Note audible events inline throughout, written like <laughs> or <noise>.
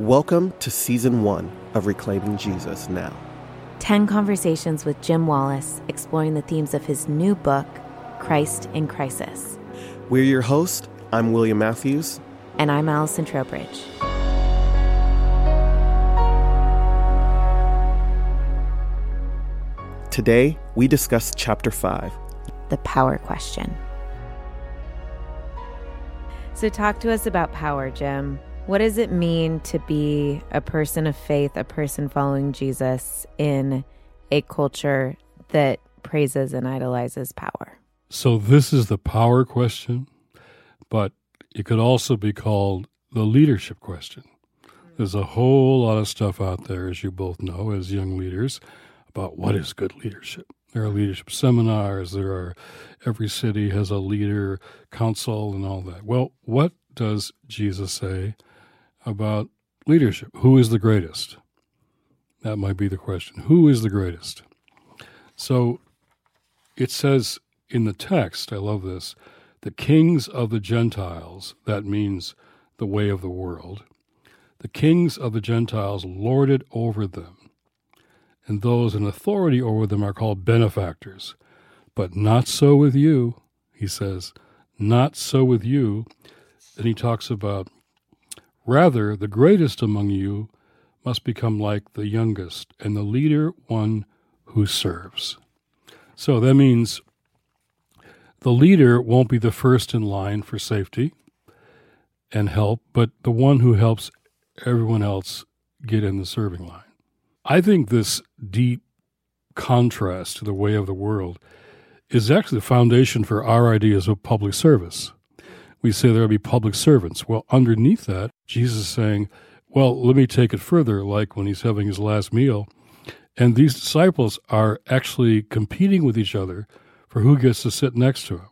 Welcome to season one of Reclaiming Jesus Now. 10 conversations with Jim Wallis exploring the themes of his new book, Christ in Crisis. We're your host. I'm William Matthews. And I'm Allison Trowbridge. Today, we discuss chapter five The Power Question. So, talk to us about power, Jim. What does it mean to be a person of faith, a person following Jesus in a culture that praises and idolizes power? So, this is the power question, but it could also be called the leadership question. There's a whole lot of stuff out there, as you both know, as young leaders, about what is good leadership. There are leadership seminars, there are, every city has a leader council and all that. Well, what does Jesus say about leadership. Who is the greatest? That might be the question. Who is the greatest? So it says in the text, I love this, the kings of the Gentiles, that means the way of the world, the kings of the Gentiles lorded over them, and those in authority over them are called benefactors. But not so with you, he says, not so with you. And he talks about Rather, the greatest among you must become like the youngest, and the leader one who serves. So that means the leader won't be the first in line for safety and help, but the one who helps everyone else get in the serving line. I think this deep contrast to the way of the world is actually the foundation for our ideas of public service we say there will be public servants. Well, underneath that, Jesus is saying, well, let me take it further, like when he's having his last meal. And these disciples are actually competing with each other for who gets to sit next to him.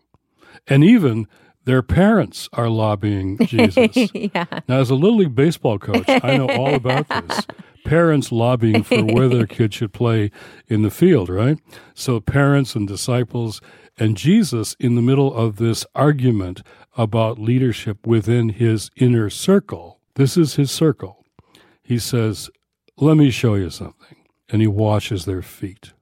And even their parents are lobbying <laughs> Jesus. yeah. Now, as a Little League baseball coach, I know all about this. <laughs> Parents lobbying for <laughs> where their kid should play in the field, right? So, parents and disciples and Jesus in the middle of this argument about leadership within his inner circle. This is his circle. He says, Let me show you something. And he washes their feet.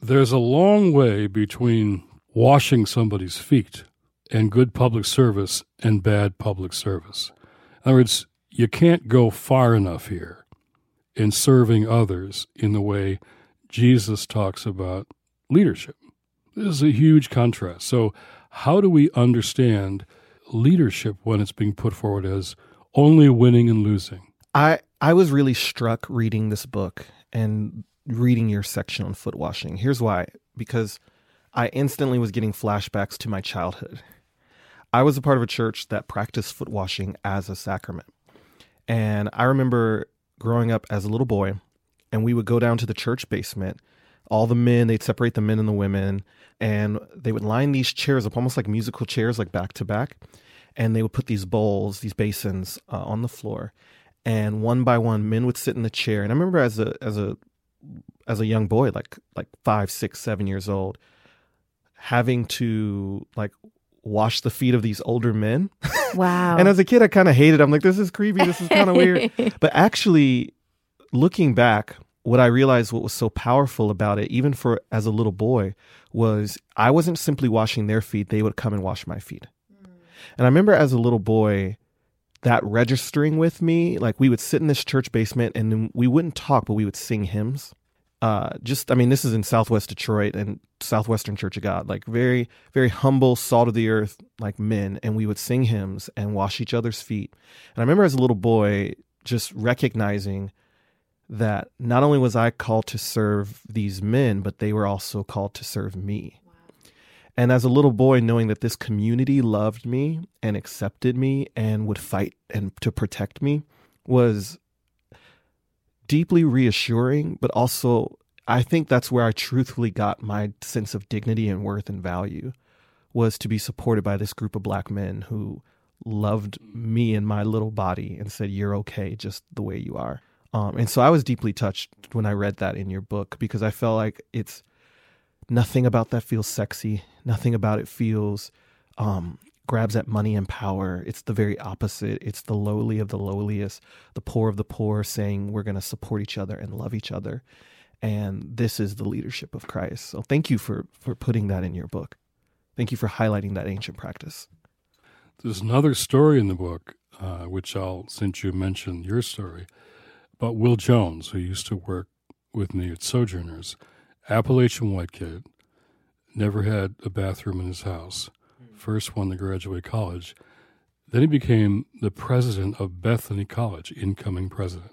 There's a long way between washing somebody's feet and good public service and bad public service. In other words, you can't go far enough here in serving others in the way Jesus talks about leadership. This is a huge contrast. So, how do we understand leadership when it's being put forward as only winning and losing? I I was really struck reading this book and reading your section on foot washing. Here's why because I instantly was getting flashbacks to my childhood. I was a part of a church that practiced foot washing as a sacrament. And I remember growing up as a little boy, and we would go down to the church basement all the men, they'd separate the men and the women, and they would line these chairs up almost like musical chairs, like back to back. And they would put these bowls, these basins uh, on the floor. And one by one, men would sit in the chair. And I remember as a as a as a young boy, like like five, six, seven years old, having to like wash the feet of these older men. <laughs> Wow. and as a kid, I kind of hated. It. I'm like, this is creepy. This is kind of weird. <laughs> But actually, looking back, what I realized what was so powerful about it, even for as a little boy, was I wasn't simply washing their feet, they would come and wash my feet. Mm. And I remember as a little boy, that registering with me, like we would sit in this church basement and we wouldn't talk, but we would sing hymns. Uh, just, I mean, this is in Southwest Detroit and Southwestern Church of God, like very, very humble, salt of the earth, like men. And we would sing hymns and wash each other's feet. And I remember as a little boy, just recognizing that not only was I called to serve these men, but they were also called to serve me. Wow. And as a little boy, knowing that this community loved me and accepted me and would fight and to protect me was deeply reassuring, but also I think that's where I truthfully got my sense of dignity and worth and value was to be supported by this group of black men who loved me and my little body and said, You're okay just the way you are. Um, and so I was deeply touched when I read that in your book because I felt like it's nothing about that feels sexy. Nothing about it feels um, grabs at money and power. It's the very opposite. It's the lowly of the lowliest, the poor of the poor saying we're going to support each other and love each other. And this is the leadership of Christ. So thank you for, for putting that in your book. Thank you for highlighting that ancient practice. There's another story in the book, uh, which I'll, since you mentioned your story, about Will Jones, who used to work with me at Sojourners, Appalachian white kid, never had a bathroom in his house, first one to graduate college. Then he became the president of Bethany College, incoming president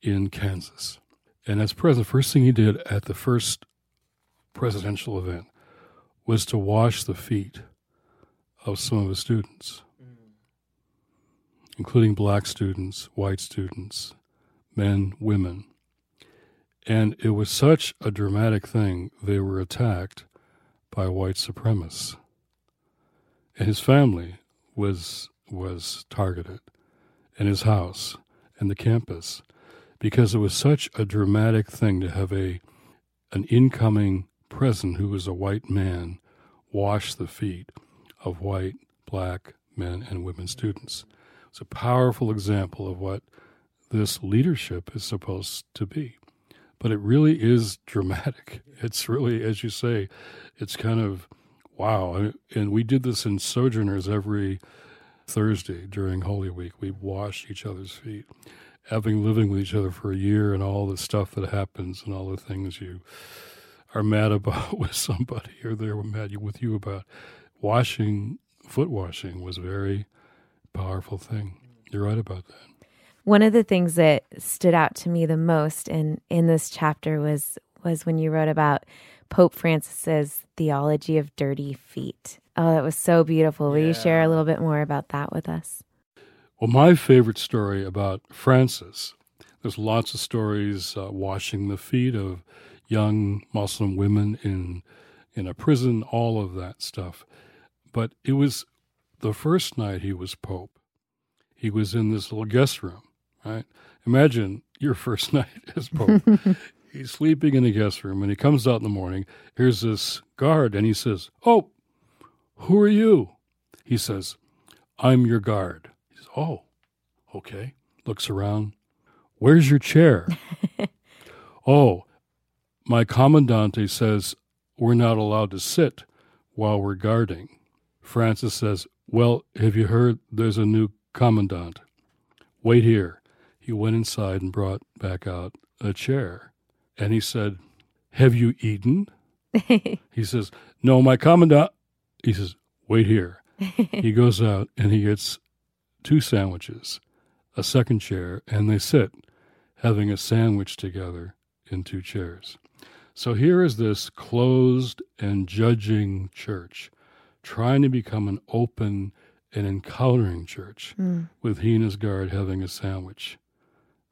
in Kansas. And as president, first thing he did at the first presidential event was to wash the feet of some of his students, mm. including black students, white students, men, women. And it was such a dramatic thing, they were attacked by white supremacists. And his family was was targeted, and his house, and the campus, because it was such a dramatic thing to have a an incoming president who was a white man wash the feet of white, black men and women students. It's a powerful example of what this leadership is supposed to be. But it really is dramatic. <laughs> It's really, as you say, it's kind of wow. And we did this in Sojourners every Thursday during Holy Week. We wash each other's feet. Having living with each other for a year and all the stuff that happens and all the things you are mad about <laughs> with somebody or they were mad with you about washing foot washing was a very powerful thing. You're right about that. One of the things that stood out to me the most in in this chapter was was when you wrote about Pope Francis's theology of dirty feet. Oh, that was so beautiful. Will yeah. you share a little bit more about that with us? Well, my favorite story about Francis, there's lots of stories uh, washing the feet of young Muslim women in in a prison, all of that stuff. But it was the first night he was pope. He was in this little guest room, right? Imagine your <laughs> first night as pope. <laughs> He's sleeping in the guest room and he comes out in the morning. Here's this guard and he says, "Oh, who are you?" He says, "I'm your guard." "Oh, okay." Looks around. Where's your chair? <laughs> oh, my commandante says we're not allowed to sit while we're guarding. Francis says, Well, have you heard there's a new commandant? Wait here. He went inside and brought back out a chair. And he said, Have you eaten? <laughs> he says, No, my commandant. He says, Wait here. <laughs> he goes out and he gets two sandwiches, a second chair, and they sit having a sandwich together in two chairs. So here is this closed and judging church trying to become an open and encountering church mm. with he and his guard having a sandwich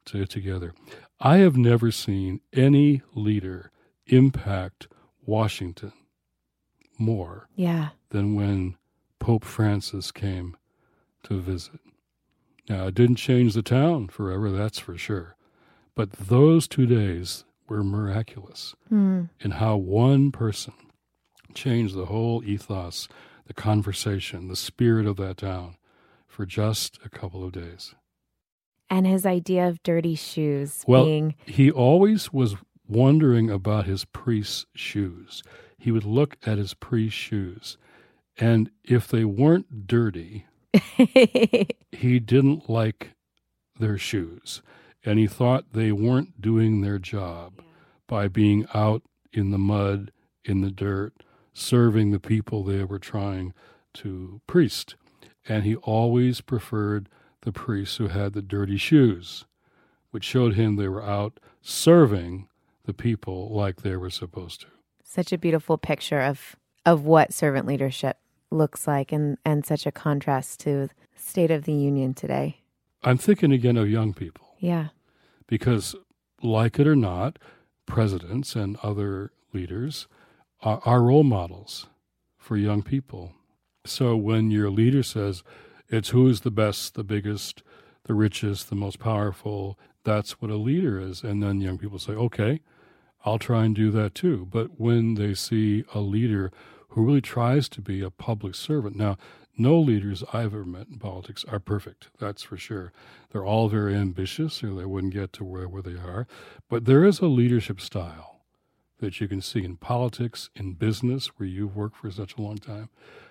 to, together. I have never seen any leader impact Washington more yeah. than when Pope Francis came to visit. Now, it didn't change the town forever, that's for sure. But those two days, were miraculous mm. in how one person changed the whole ethos, the conversation, the spirit of that town for just a couple of days. And his idea of dirty shoes well, being. He always was wondering about his priest's shoes. He would look at his priest's shoes, and if they weren't dirty, <laughs> he didn't like their shoes and he thought they weren't doing their job yeah. by being out in the mud, in the dirt, serving the people they were trying to priest. And he always preferred the priests who had the dirty shoes, which showed him they were out serving the people like they were supposed to. Such a beautiful picture of of what servant leadership looks like and, and such a contrast to state of the union today. I'm thinking again of young people yeah. Because, like it or not, presidents and other leaders are, are role models for young people. So when your leader says it's who is the best, the biggest, the richest, the most powerful, that's what a leader is. And then young people say, okay, I'll try and do that too. But when they see a leader who really tries to be a public servant. Now, no leaders I've ever met in politics are perfect, that's for sure. They're all very ambitious, or they wouldn't get to where, where they are. But there is a leadership style that you can see in politics, in business, where you've worked for such a long time.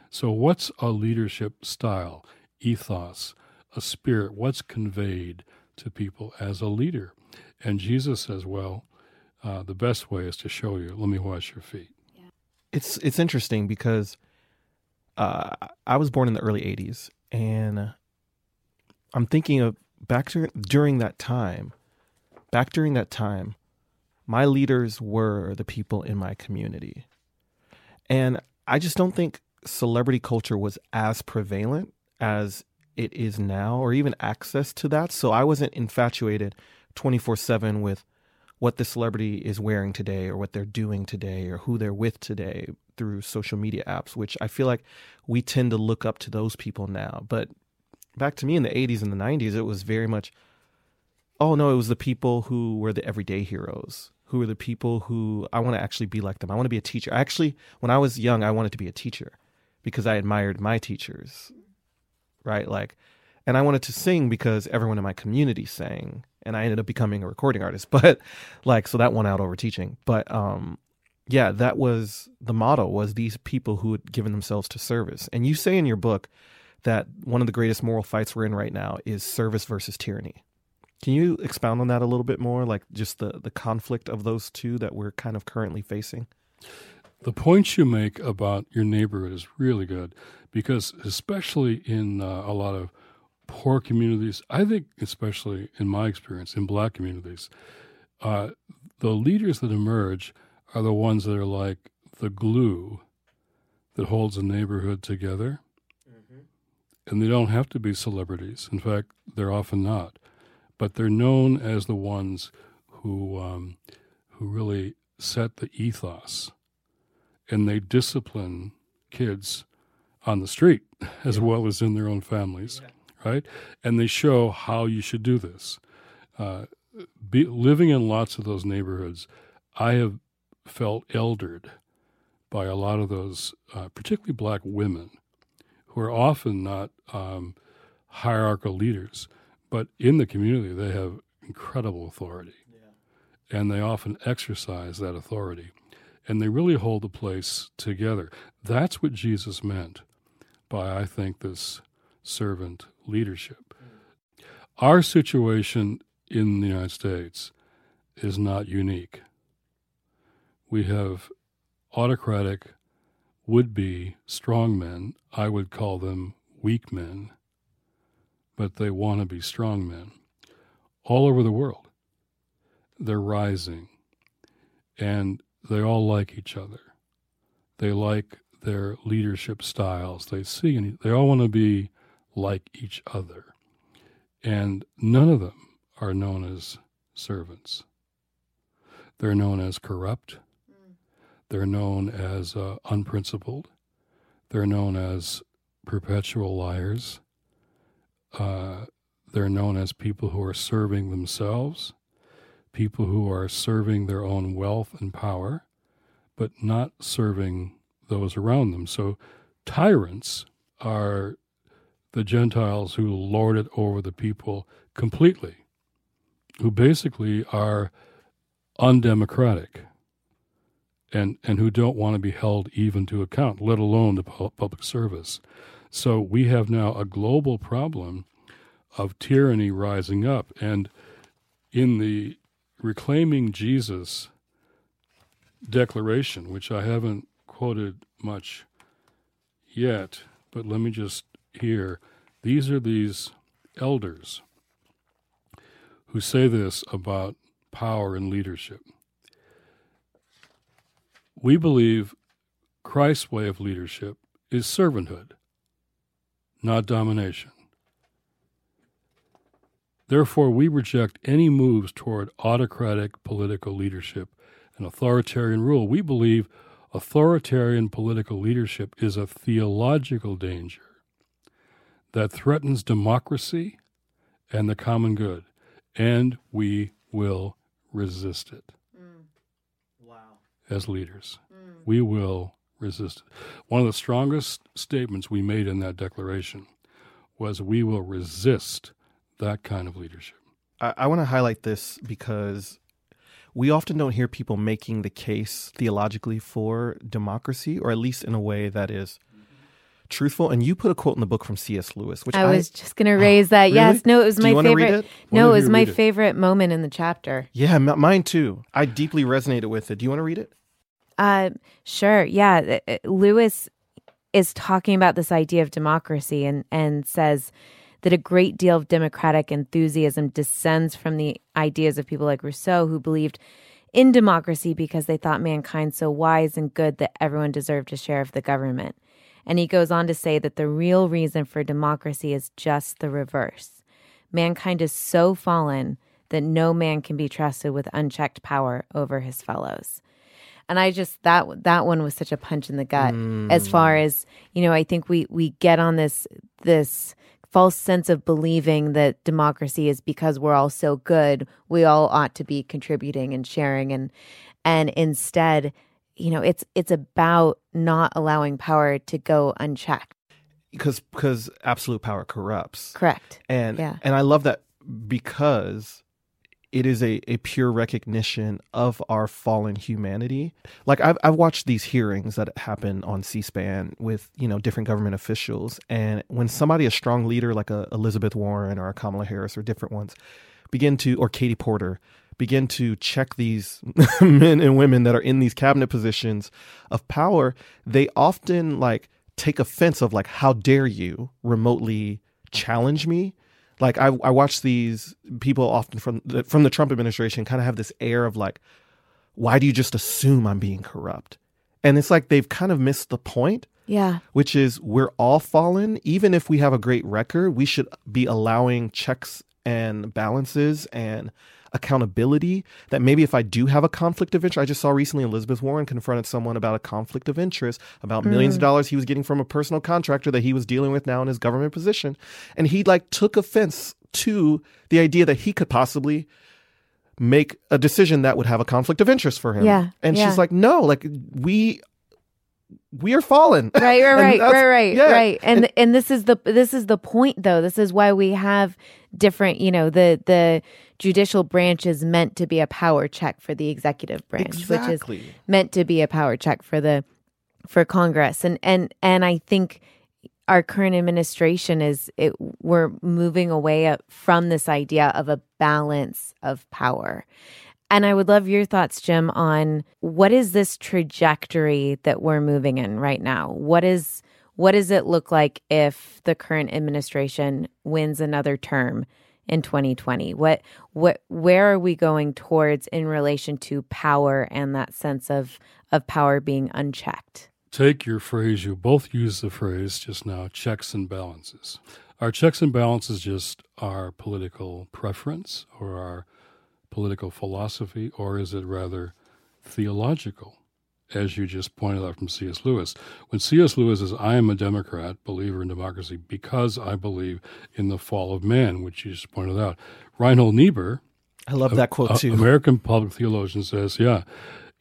So, what's a leadership style, ethos, a spirit? What's conveyed to people as a leader? And Jesus says, well, uh, the best way is to show you. Let me wash your feet. It's it's interesting because uh, I was born in the early '80s, and I'm thinking of back to, during that time. Back during that time, my leaders were the people in my community, and I just don't think celebrity culture was as prevalent as it is now, or even access to that. So I wasn't infatuated 24 7 with what the celebrity is wearing today or what they're doing today or who they're with today through social media apps, which I feel like we tend to look up to those people now. But back to me in the 80s and the 90s, it was very much, oh no, it was the people who were the everyday heroes, who were the people who I want to actually be like them. I want to be a teacher. Actually, when I was young, I wanted to be a teacher because I admired my teachers, right? Like, and I wanted to sing because everyone in my community sang and I ended up becoming a recording artist. <laughs> But like, so that won out over teaching. But um, yeah, that was the motto was these people who had given themselves to service. And you say in your book that one of the greatest moral fights we're in right now is service versus tyranny. Can you expound on that a little bit more, like just the the conflict of those two that we're kind of currently facing? The points you make about your neighborhood is really good because, especially in uh, a lot of poor communities, I think, especially in my experience, in black communities, uh, the leaders that emerge are the ones that are like the glue that holds a neighborhood together. Mm-hmm. And they don't have to be celebrities. In fact, they're often not. But they're known as the ones who, um, who really set the ethos and they discipline kids on the street <laughs> as well as in their own families. Yeah right? And they show how you should do this. Uh, be, living in lots of those neighborhoods, I have felt eldered by a lot of those, uh, particularly black women, who are often not um, hierarchical leaders, but in the community they have incredible authority. Yeah. And they often exercise that authority. And they really hold the place together. That's what Jesus meant by, I think, this servant leadership. Our situation in the United States is not unique. We have autocratic, would be strong men. I would call them weak men, but they want to be strong men all over the world. They're rising, and they all like each other. They like their leadership styles. They see, and they all want to be like each other. And none of them are known as servants. They're known as corrupt. They're known as uh, unprincipled. They're known as perpetual liars. Uh, they're known as people who are serving themselves, people who are serving their own wealth and power, but not serving those around them. So tyrants are the Gentiles who lord it over the people completely, who basically are undemocratic and, and who don't want to be held even to account, let alone the public service. So we have now a global problem of tyranny rising up. And in the Reclaiming Jesus declaration, which I haven't quoted much yet, but let me just here, these are these elders who say this about power and leadership. We believe Christ's way of leadership is servanthood, not domination. Therefore, we reject any moves toward autocratic political leadership and authoritarian rule. We believe authoritarian political leadership is a theological danger that threatens democracy and the common good, and we will resist it. Mm. Wow. As leaders, mm. we will resist it. One of the strongest statements we made in that declaration was we will resist that kind of leadership. I, I want to highlight this because we often don't hear people making the case theologically for democracy, or at least in a way that is truthful. And you put a quote in the book from C.S. Lewis, which I I, was just going to raise that. really? Yes, no, it was Do my you wanna read favorite. it? No, it was my it. favorite moment in the chapter. yeah, m- mine too. I deeply resonated with it. Do you want to read it? Uh, sure. Yeah. Uh, Lewis is talking about this idea of democracy and, and says that a great deal of democratic enthusiasm descends from the ideas of people like Rousseau, who believed in democracy because they thought mankind so wise and good that everyone deserved a share of the government. And he goes on to say that the real reason for democracy is just the reverse. Mankind is so fallen that no man can be trusted with unchecked power over his fellows. And I just that that one was such a punch in the gut mm. as far as you know I think we we get on this this false sense of believing that democracy is because we're all so good we all ought to be contributing and sharing. And and instead you know it's it's about not allowing power to go unchecked Because because absolute power corrupts. correct And Yeah. and I love that because it is a, a pure recognition of our fallen humanity. Like I've I've watched these hearings that happen on C-SPAN with you know different government officials, and when somebody a strong leader like a Elizabeth Warren or a Kamala Harris or different ones begin to or Katie Porter begin to check these <laughs> men and women that are in these cabinet positions of power, they often like take offense of like how dare you remotely challenge me like I, I watch these people often from the, from the Trump administration kind of have this air of like, why do you just assume I'm being corrupt? And it's like they've kind of missed the point, yeah which is we're all fallen. Even if we have a great record, we should be allowing checks and balances and accountability that maybe if I do have a conflict of interest, I just saw recently Elizabeth Warren confronted someone about a conflict of interest about hmm. millions of dollars he was getting from a personal contractor that he was dealing with now in his government position. And he like took offense to the idea that he could possibly make a decision that would have a conflict of interest for him. Yeah, And yeah. she's like, no, like we we are fallen. right right <laughs> right right right yeah. right. And and this is the this is the point though. This is why we have different you know the the judicial branch is meant to be a power check for the executive branch which is meant to be a power check for the for congress. And and and i think our current administration is it, we're moving away uh, from this idea of a balance of power and I would love your thoughts, Jim, on what is this trajectory that we're moving in right now? What is what does it look like if the current administration wins another term in 2020? What what where are we going towards in relation to power and that sense of of power being unchecked? Take your phrase, you both used the phrase just now checks and balances. Are checks and balances just our political preference or our political philosophy, or is it rather theological, as you just pointed out from C.S. Lewis? When C.S. Lewis says, I am a Democrat, believer in democracy, because I believe in the fall of man, which you just pointed out. Reinhold Niebuhr, I love that quote a- too. American public theologian says, yeah,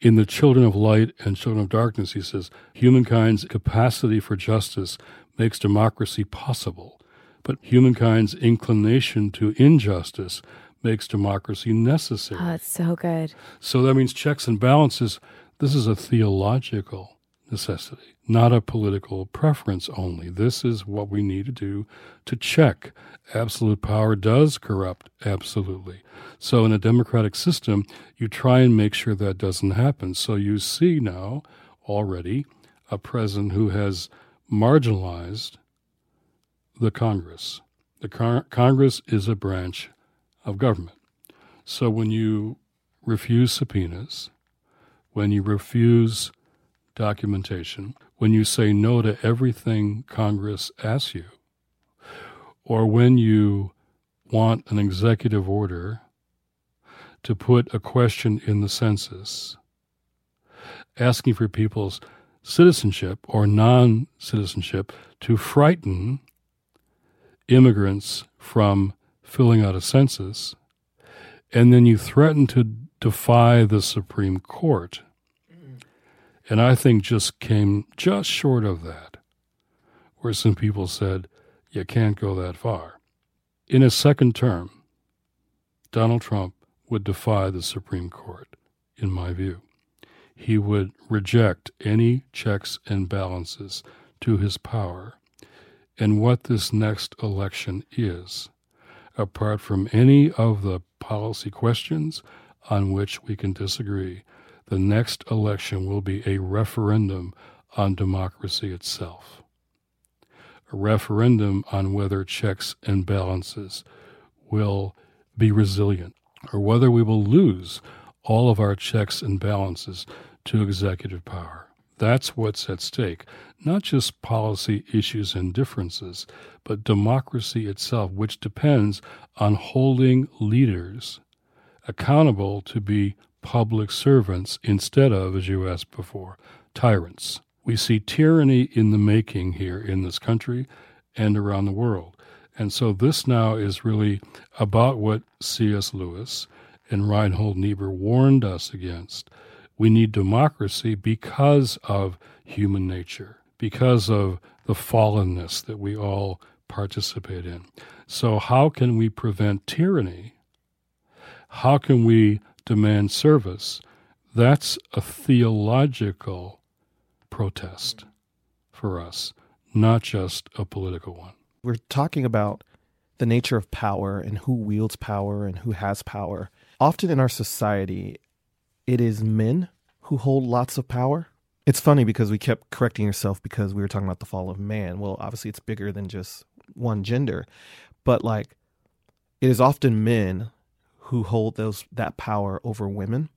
in the children of light and children of darkness, he says, humankind's capacity for justice makes democracy possible, but humankind's inclination to injustice makes democracy necessary. Oh, it's so good. So that means checks and balances. This is a theological necessity, not a political preference only. This is what we need to do to check. Absolute power does corrupt, absolutely. So in a democratic system, you try and make sure that doesn't happen. So you see now already a president who has marginalized the Congress. The Con- Congress is a branch of government. So when you refuse subpoenas, when you refuse documentation, when you say no to everything Congress asks you, or when you want an executive order to put a question in the census asking for people's citizenship or non citizenship to frighten immigrants from filling out a census, and then you threaten to defy the Supreme Court mm. And I think just came just short of that, where some people said, you can't go that far. In his second term, Donald Trump would defy the Supreme Court, in my view. He would reject any checks and balances to his power and what this next election is, apart from any of the policy questions on which we can disagree. The next election will be a referendum on democracy itself, a referendum on whether checks and balances will be resilient, or whether we will lose all of our checks and balances to executive power. That's what's at stake. Not just policy issues and differences, but democracy itself, which depends on holding leaders accountable to be public servants instead of, as you asked before, tyrants. We see tyranny in the making here in this country and around the world. And so this now is really about what C.S. Lewis and Reinhold Niebuhr warned us against we need democracy because of human nature, because of the fallenness that we all participate in. So, how can we prevent tyranny? How can we demand service? That's a theological protest for us, not just a political one. We're talking about the nature of power and who wields power and who has power. Often in our society, it is men who hold lots of power. It's funny because we kept correcting yourself because we were talking about the fall of man. Well, obviously it's bigger than just one gender, but like it is often men who hold those that power over women.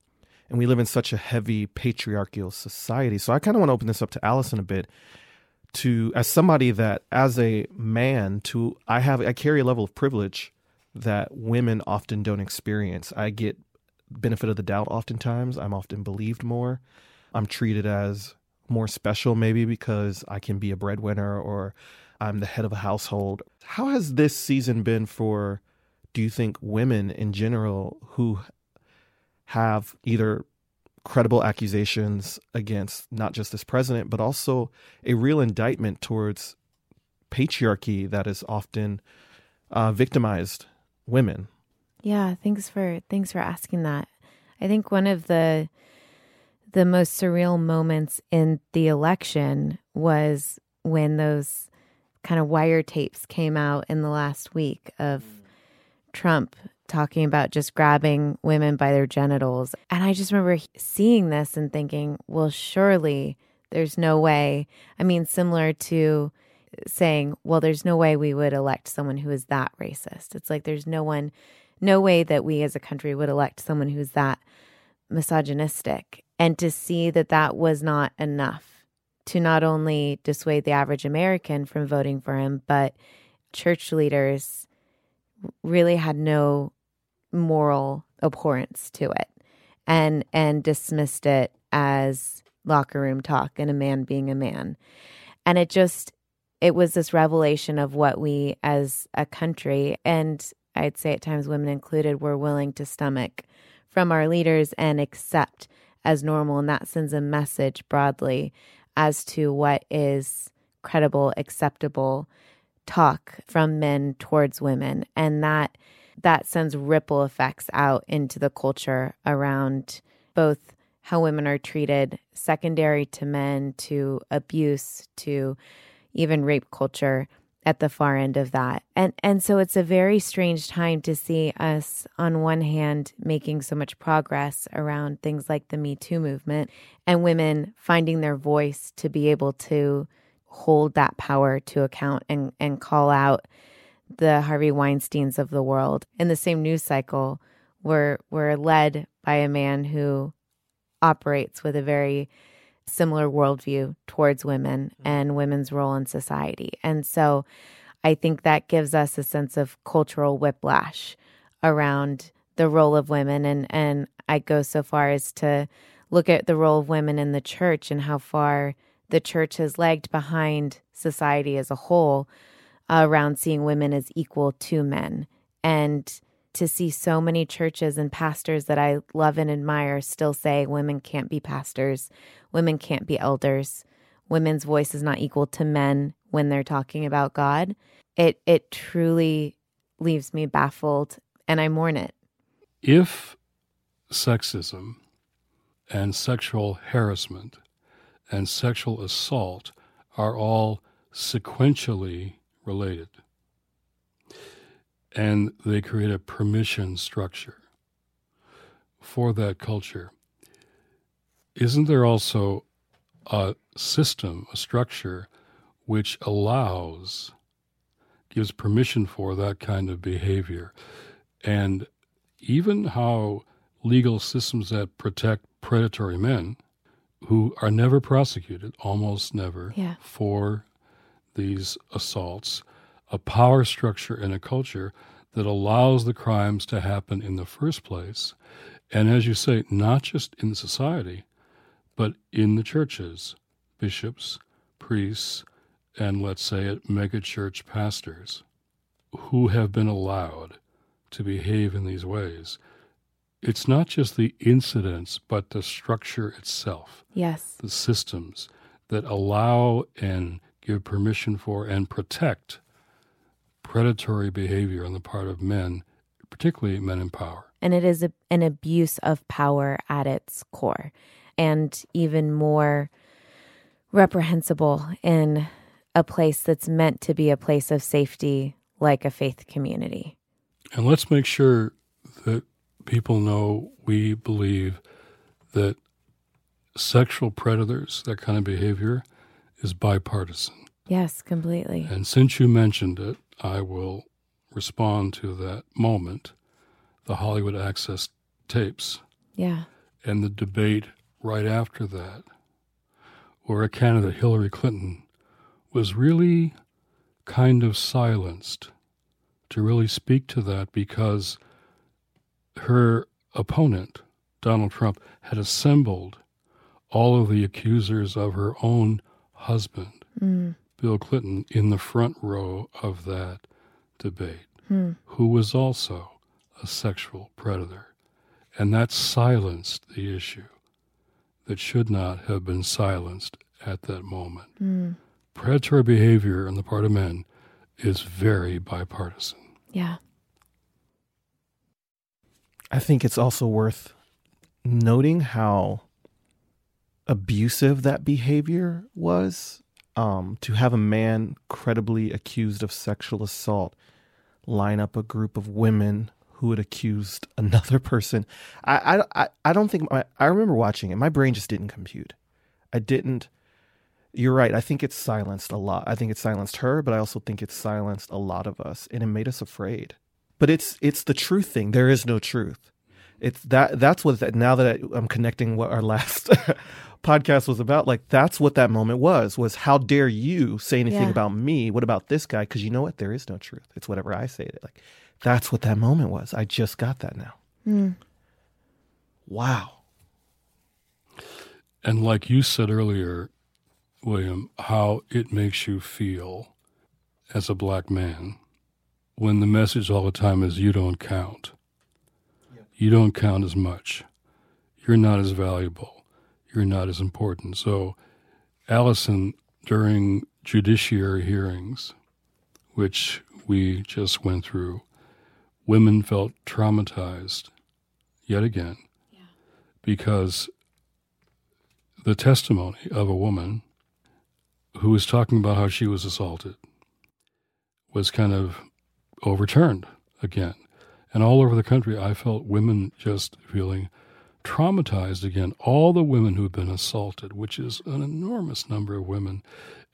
And we live in such a heavy patriarchal society. So I kind of want to open this up to Allison a bit to as somebody that as a man to I have I carry a level of privilege that women often don't experience. I get benefit of the doubt oftentimes. I'm often believed more. I'm treated as more special, maybe because I can be a breadwinner or I'm the head of a household. How has this season been for, do you think, women in general who have either credible accusations against not just this president, but also a real indictment towards patriarchy that is often uh, victimized women? Yeah, thanks for thanks for asking that. I think one of the the most surreal moments in the election was when those kind of wiretapes came out in the last week of mm. Trump talking about just grabbing women by their genitals. And I just remember seeing this and thinking, well, surely there's no way. I mean, similar to saying, well, there's no way we would elect someone who is that racist. It's like there's no one no way that we as a country would elect someone who's that misogynistic. And to see that that was not enough to not only dissuade the average American from voting for him, but church leaders really had no moral abhorrence to it and and dismissed it as locker room talk and a man being a man. And it just it was this revelation of what we as a country and I'd say at times women included, were willing to stomach from our leaders and accept as normal. And that sends a message broadly as to what is credible, acceptable talk from men towards women. And that that sends ripple effects out into the culture around both how women are treated, secondary to men, to abuse, to even rape culture at the far end of that. And and so it's a very strange time to see us on one hand making so much progress around things like the Me Too movement and women finding their voice to be able to hold that power to account and and call out the Harvey Weinsteins of the world. In the same news cycle, we're we're led by a man who operates with a very similar worldview towards women mm-hmm. and women's role in society. And so I think that gives us a sense of cultural whiplash around the role of women. And, and I go so far as to look at the role of women in the church and how far the church has lagged behind society as a whole uh, around seeing women as equal to men. And to see so many churches and pastors that I love and admire still say women can't be pastors, women can't be elders, women's voice is not equal to men when they're talking about God, it it truly leaves me baffled and I mourn it. If sexism and sexual harassment and sexual assault are all sequentially related, and they create a permission structure for that culture. Isn't there also a system, a structure, which allows, gives permission for that kind of behavior? And even how legal systems that protect predatory men who are never prosecuted, almost never, yeah. for these assaults a power structure and a culture that allows the crimes to happen in the first place. And as you say, not just in society, but in the churches, bishops, priests, and let's say it, megachurch pastors who have been allowed to behave in these ways. It's not just the incidents, but the structure itself. Yes. The systems that allow and give permission for and protect predatory behavior on the part of men, particularly men in power. And it is a, an abuse of power at its core, and even more reprehensible in a place that's meant to be a place of safety, like a faith community. And let's make sure that people know we believe that sexual predators, that kind of behavior, is bipartisan. Yes, completely. And since you mentioned it, I will respond to that moment, the Hollywood Access tapes. Yeah. And the debate right after that, where a candidate, Hillary Clinton, was really kind of silenced to really speak to that because her opponent, Donald Trump, had assembled all of the accusers of her own husband. Mm. Bill Clinton in the front row of that debate, hmm. who was also a sexual predator. And that silenced the issue that should not have been silenced at that moment. Hmm. Predatory behavior on the part of men is very bipartisan. Yeah. I think it's also worth noting how abusive that behavior was um, to have a man credibly accused of sexual assault line up a group of women who had accused <laughs> another person. I, I, I don't think my, I remember watching it. My brain just didn't compute. I didn't. You're right. I think it silenced a lot. I think it silenced her, but I also think it silenced a lot of us, and it made us afraid. But it's it's the truth thing. There is no truth. It's that that's what now that I, I'm connecting what our last <laughs> podcast was about like that's what that moment was was how dare you say anything Yeah. about me what about this guy because you know what there is no truth it's whatever i say like that's what that moment was i just got that now Mm. wow And like you said earlier, William, how it makes you feel as a black man when the message all the time is you don't count. You don't count as much. You're not as valuable. You're not as important. So, Allison, during judiciary hearings, which we just went through, women felt traumatized yet again because the testimony of a woman who was talking about how she was assaulted was kind of overturned again. And all over the country, I felt women just feeling traumatized again. All the women who've been assaulted, which is an enormous number of women.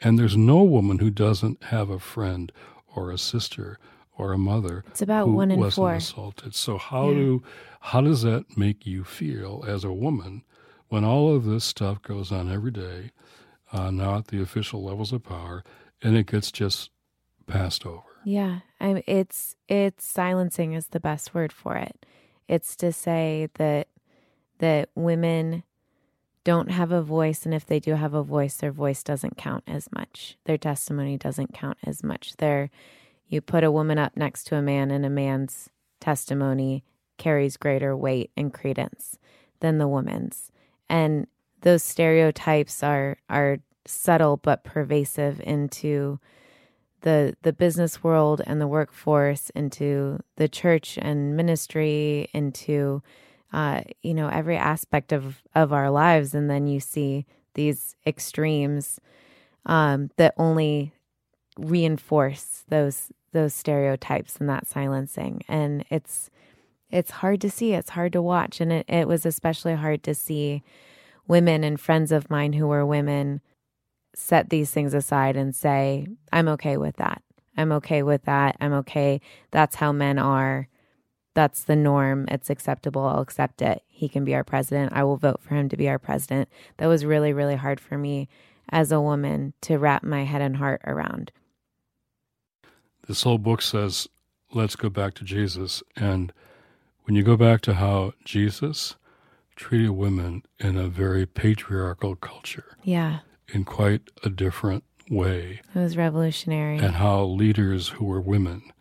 And there's no woman who doesn't have a friend or a sister or a mother It's about who one in wasn't four. assaulted. So how Yeah. do how does that make you feel as a woman when all of this stuff goes on every day, uh, now at the official levels of power, and it gets just passed over? Yeah, I, it's it's silencing is the best word for it. It's to say that that women don't have a voice, and if they do have a voice, their voice doesn't count as much. Their testimony doesn't count as much. Their you put a woman up next to a man, and a man's testimony carries greater weight and credence than the woman's. And those stereotypes are are subtle but pervasive into the the business world and the workforce, into the church and ministry, into uh, you know every aspect of of our lives. And then you see these extremes um, that only reinforce those those stereotypes and that silencing. And it's it's hard to see. It's hard to watch, and it, it was especially hard to see women and friends of mine who were women set these things aside and say, I'm okay with that. I'm okay with that. I'm okay. That's how men are. That's the norm. It's acceptable. I'll accept it. He can be our president. I will vote for him to be our president. That was really, really hard for me as a woman to wrap my head and heart around. This whole book says, let's go back to Jesus. And when you go back to how Jesus treated women in a very patriarchal culture. Yeah. In quite a different way. It was revolutionary. And how leaders who were women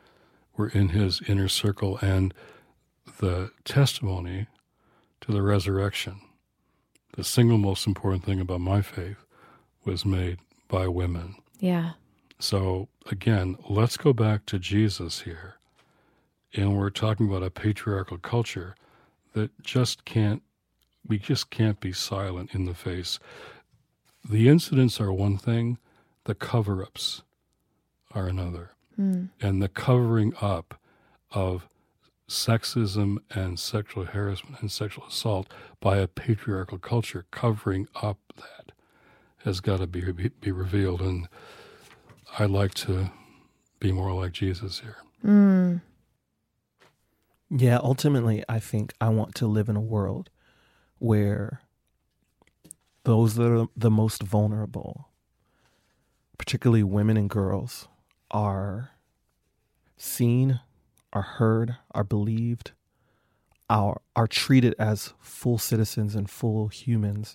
were in his inner circle and the testimony to the resurrection. The single most important thing about my faith was made by women. Yeah. So again, let's go back to Jesus here. And we're talking about a patriarchal culture that just can't we just can't be silent in the face. The incidents are one thing, the cover ups are another. Mm. And the covering up of sexism and sexual harassment and sexual assault by a patriarchal culture, covering up that has got to be, be, be revealed. And I'd like to be more like Jesus here. Mm. Yeah, ultimately, I think I want to live in a world where those that are the most vulnerable, particularly women and girls, are seen, are heard, are believed, are, are treated as full citizens and full humans.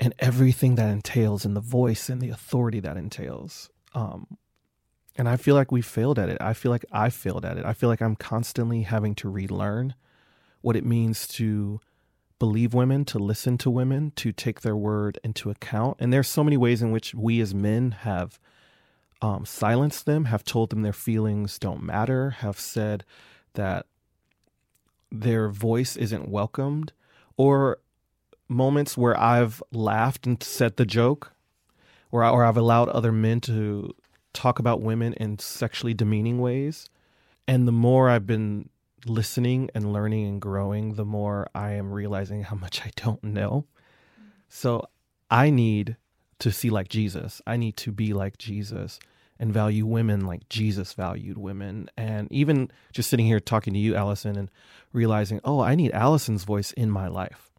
And everything that entails, and the voice and the authority that entails. Um, and I feel like we failed at it. I feel like I failed at it. I feel like I'm constantly having to relearn what it means to believe women, to listen to women, to take their word into account. And there's so many ways in which we as men have um, silenced them, have told them their feelings don't matter, have said that their voice isn't welcomed, or moments where I've laughed and said the joke, or, I, or I've allowed other men to talk about women in sexually demeaning ways. And the more I've been listening and learning and growing, the more I am realizing how much I don't know. So I need to see like Jesus. I need to be like Jesus and value women like Jesus valued women. And even just sitting here talking to you, Allison, and realizing, oh, I need Allison's voice in my life.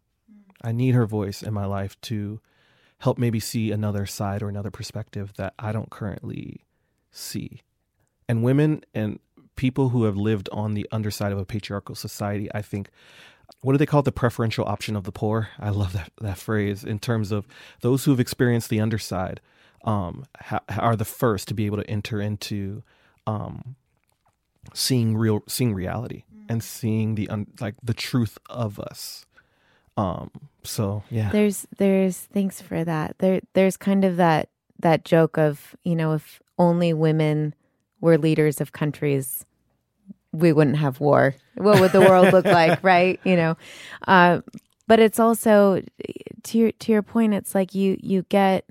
I need her voice in my life to help maybe see another side or another perspective that I don't currently see. And women and people who have lived on the underside of a patriarchal society, I think, what do they call it? The preferential option of the poor. I love that that phrase in terms of those who have experienced the underside um, ha- are the first to be able to enter into um, seeing real, seeing reality, mm. and seeing the un- like the truth of us. Um, so yeah, there's there's thanks for that. There there's kind of that that joke of you know if only women were leaders of countries, we wouldn't have war. What would the world look <laughs> like, right? You know, uh, but it's also to your to your point. It's like you you get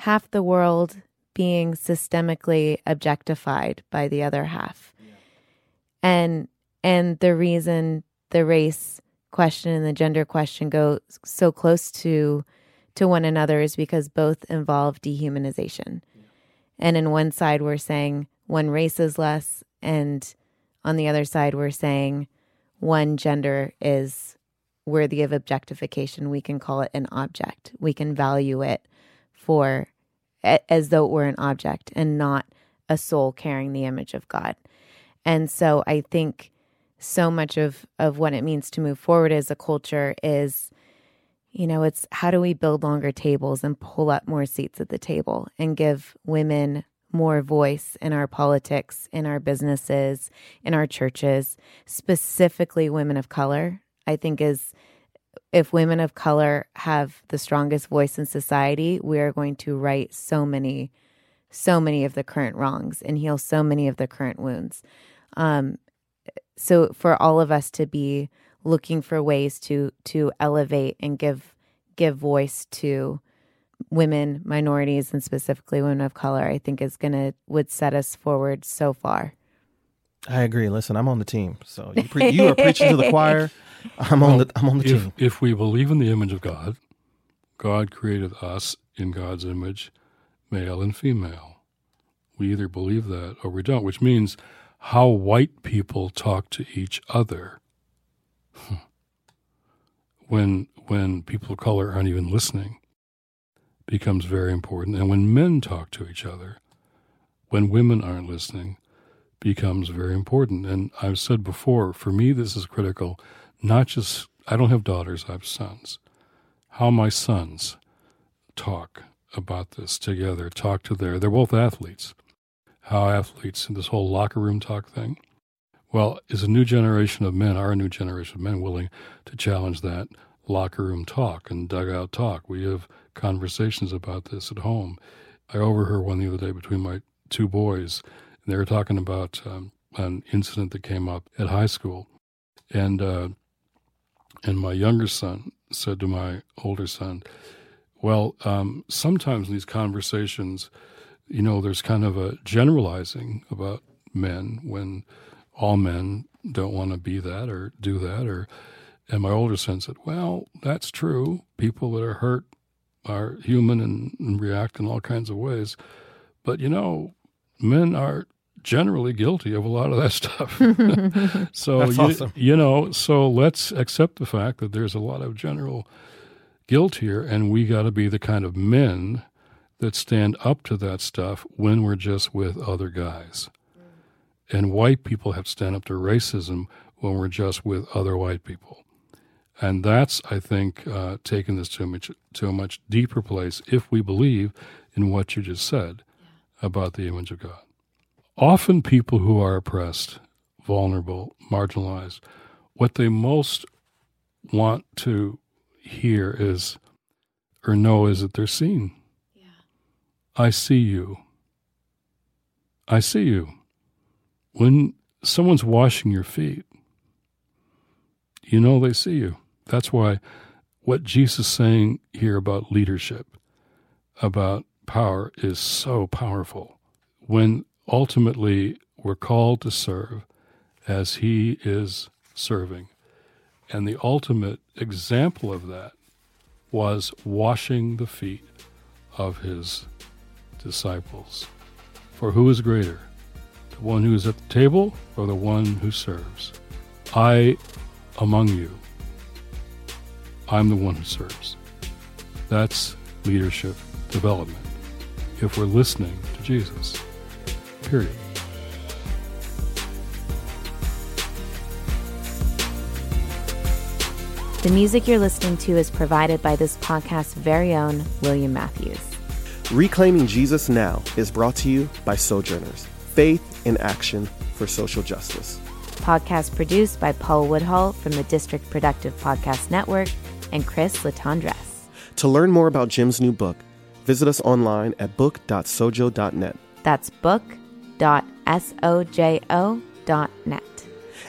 half the world being systemically objectified by the other half, yeah. and and the reason the race question and the gender question go so close to to one another is because both involve dehumanization. Yeah. And in one side, we're saying one race is less, and on the other side, we're saying one gender is worthy of objectification. We can call it an object. We can value it for as though it were an object and not a soul carrying the image of God. And so I think so much of of what it means to move forward as a culture is you know, it's how do we build longer tables and pull up more seats at the table and give women more voice in our politics, in our businesses, in our churches, specifically women of color, I think is if women of color have the strongest voice in society, we are going to right so many, so many of the current wrongs and heal so many of the current wounds. Um, so for all of us to be looking for ways to to elevate and give give voice to women, minorities, and specifically women of color, I think is gonna would set us forward so far. I agree. Listen, I'm on the team. So you, pre- you are preaching to the <laughs> choir. I'm on the I'm on the if, team. If we believe in the image of God, God created us in God's image, male and female. We either believe that or we don't, which means how white people talk to each other. <laughs> when when people of color aren't even listening becomes very important. And when men talk to each other, when women aren't listening, becomes very important. And I've said before, for me, this is critical. Not just, I don't have daughters, I have sons. How my sons talk about this together, talk to their, they're both athletes. How athletes in this whole locker room talk thing. Well, is a new generation of men, our new generation of men, willing to challenge that locker room talk and dugout talk? We have conversations about this at home. I overheard one the other day between my two boys, and they were talking about um, an incident that came up at high school, and uh, and my younger son said to my older son, "Well, um, sometimes in these conversations, you know, there's kind of a generalizing about men when all men don't want to be that or do that or." And my older son said, Well, that's true. People that are hurt are human and, and react in all kinds of ways. But, you know, men are generally guilty of a lot of that <laughs> stuff. <laughs> so That's you, awesome. you know, so let's accept the fact that there's a lot of general guilt here, and we got to be the kind of men that stand up to that stuff when we're just with other guys. And white people have to stand up to racism when we're just with other white people. And that's, I think, uh, taking this to a, much, to a much deeper place if we believe in what you just said about the image of God. Often, people who are oppressed, vulnerable, marginalized, what they most want to hear is or know is that they're seen. Yeah. I see you. I see you. When someone's washing your feet, you know they see you. That's why what Jesus is saying here about leadership, about power, is so powerful. When ultimately we're called to serve as He is serving. And the ultimate example of that was washing the feet of His disciples. For who is greater, the one who is at the table or the one who serves? I among you I'm the one who serves. That's leadership development. If we're listening to Jesus, period. The music you're listening to is provided by this podcast's very own William Matthews. Reclaiming Jesus Now is brought to you by Sojourners, faith in action for social justice. Podcast produced by Paul Woodhull from the District Productive Podcast Network and Chris LaTondresse. To learn more about Jim's new book, visit us online at book.sojo.net. That's book.sojo.net.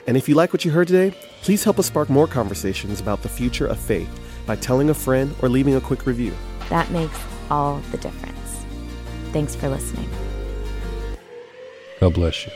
And if you like what you heard today, please help us spark more conversations about the future of faith by telling a friend or leaving a quick review. That makes all the difference. Thanks for listening. God bless you.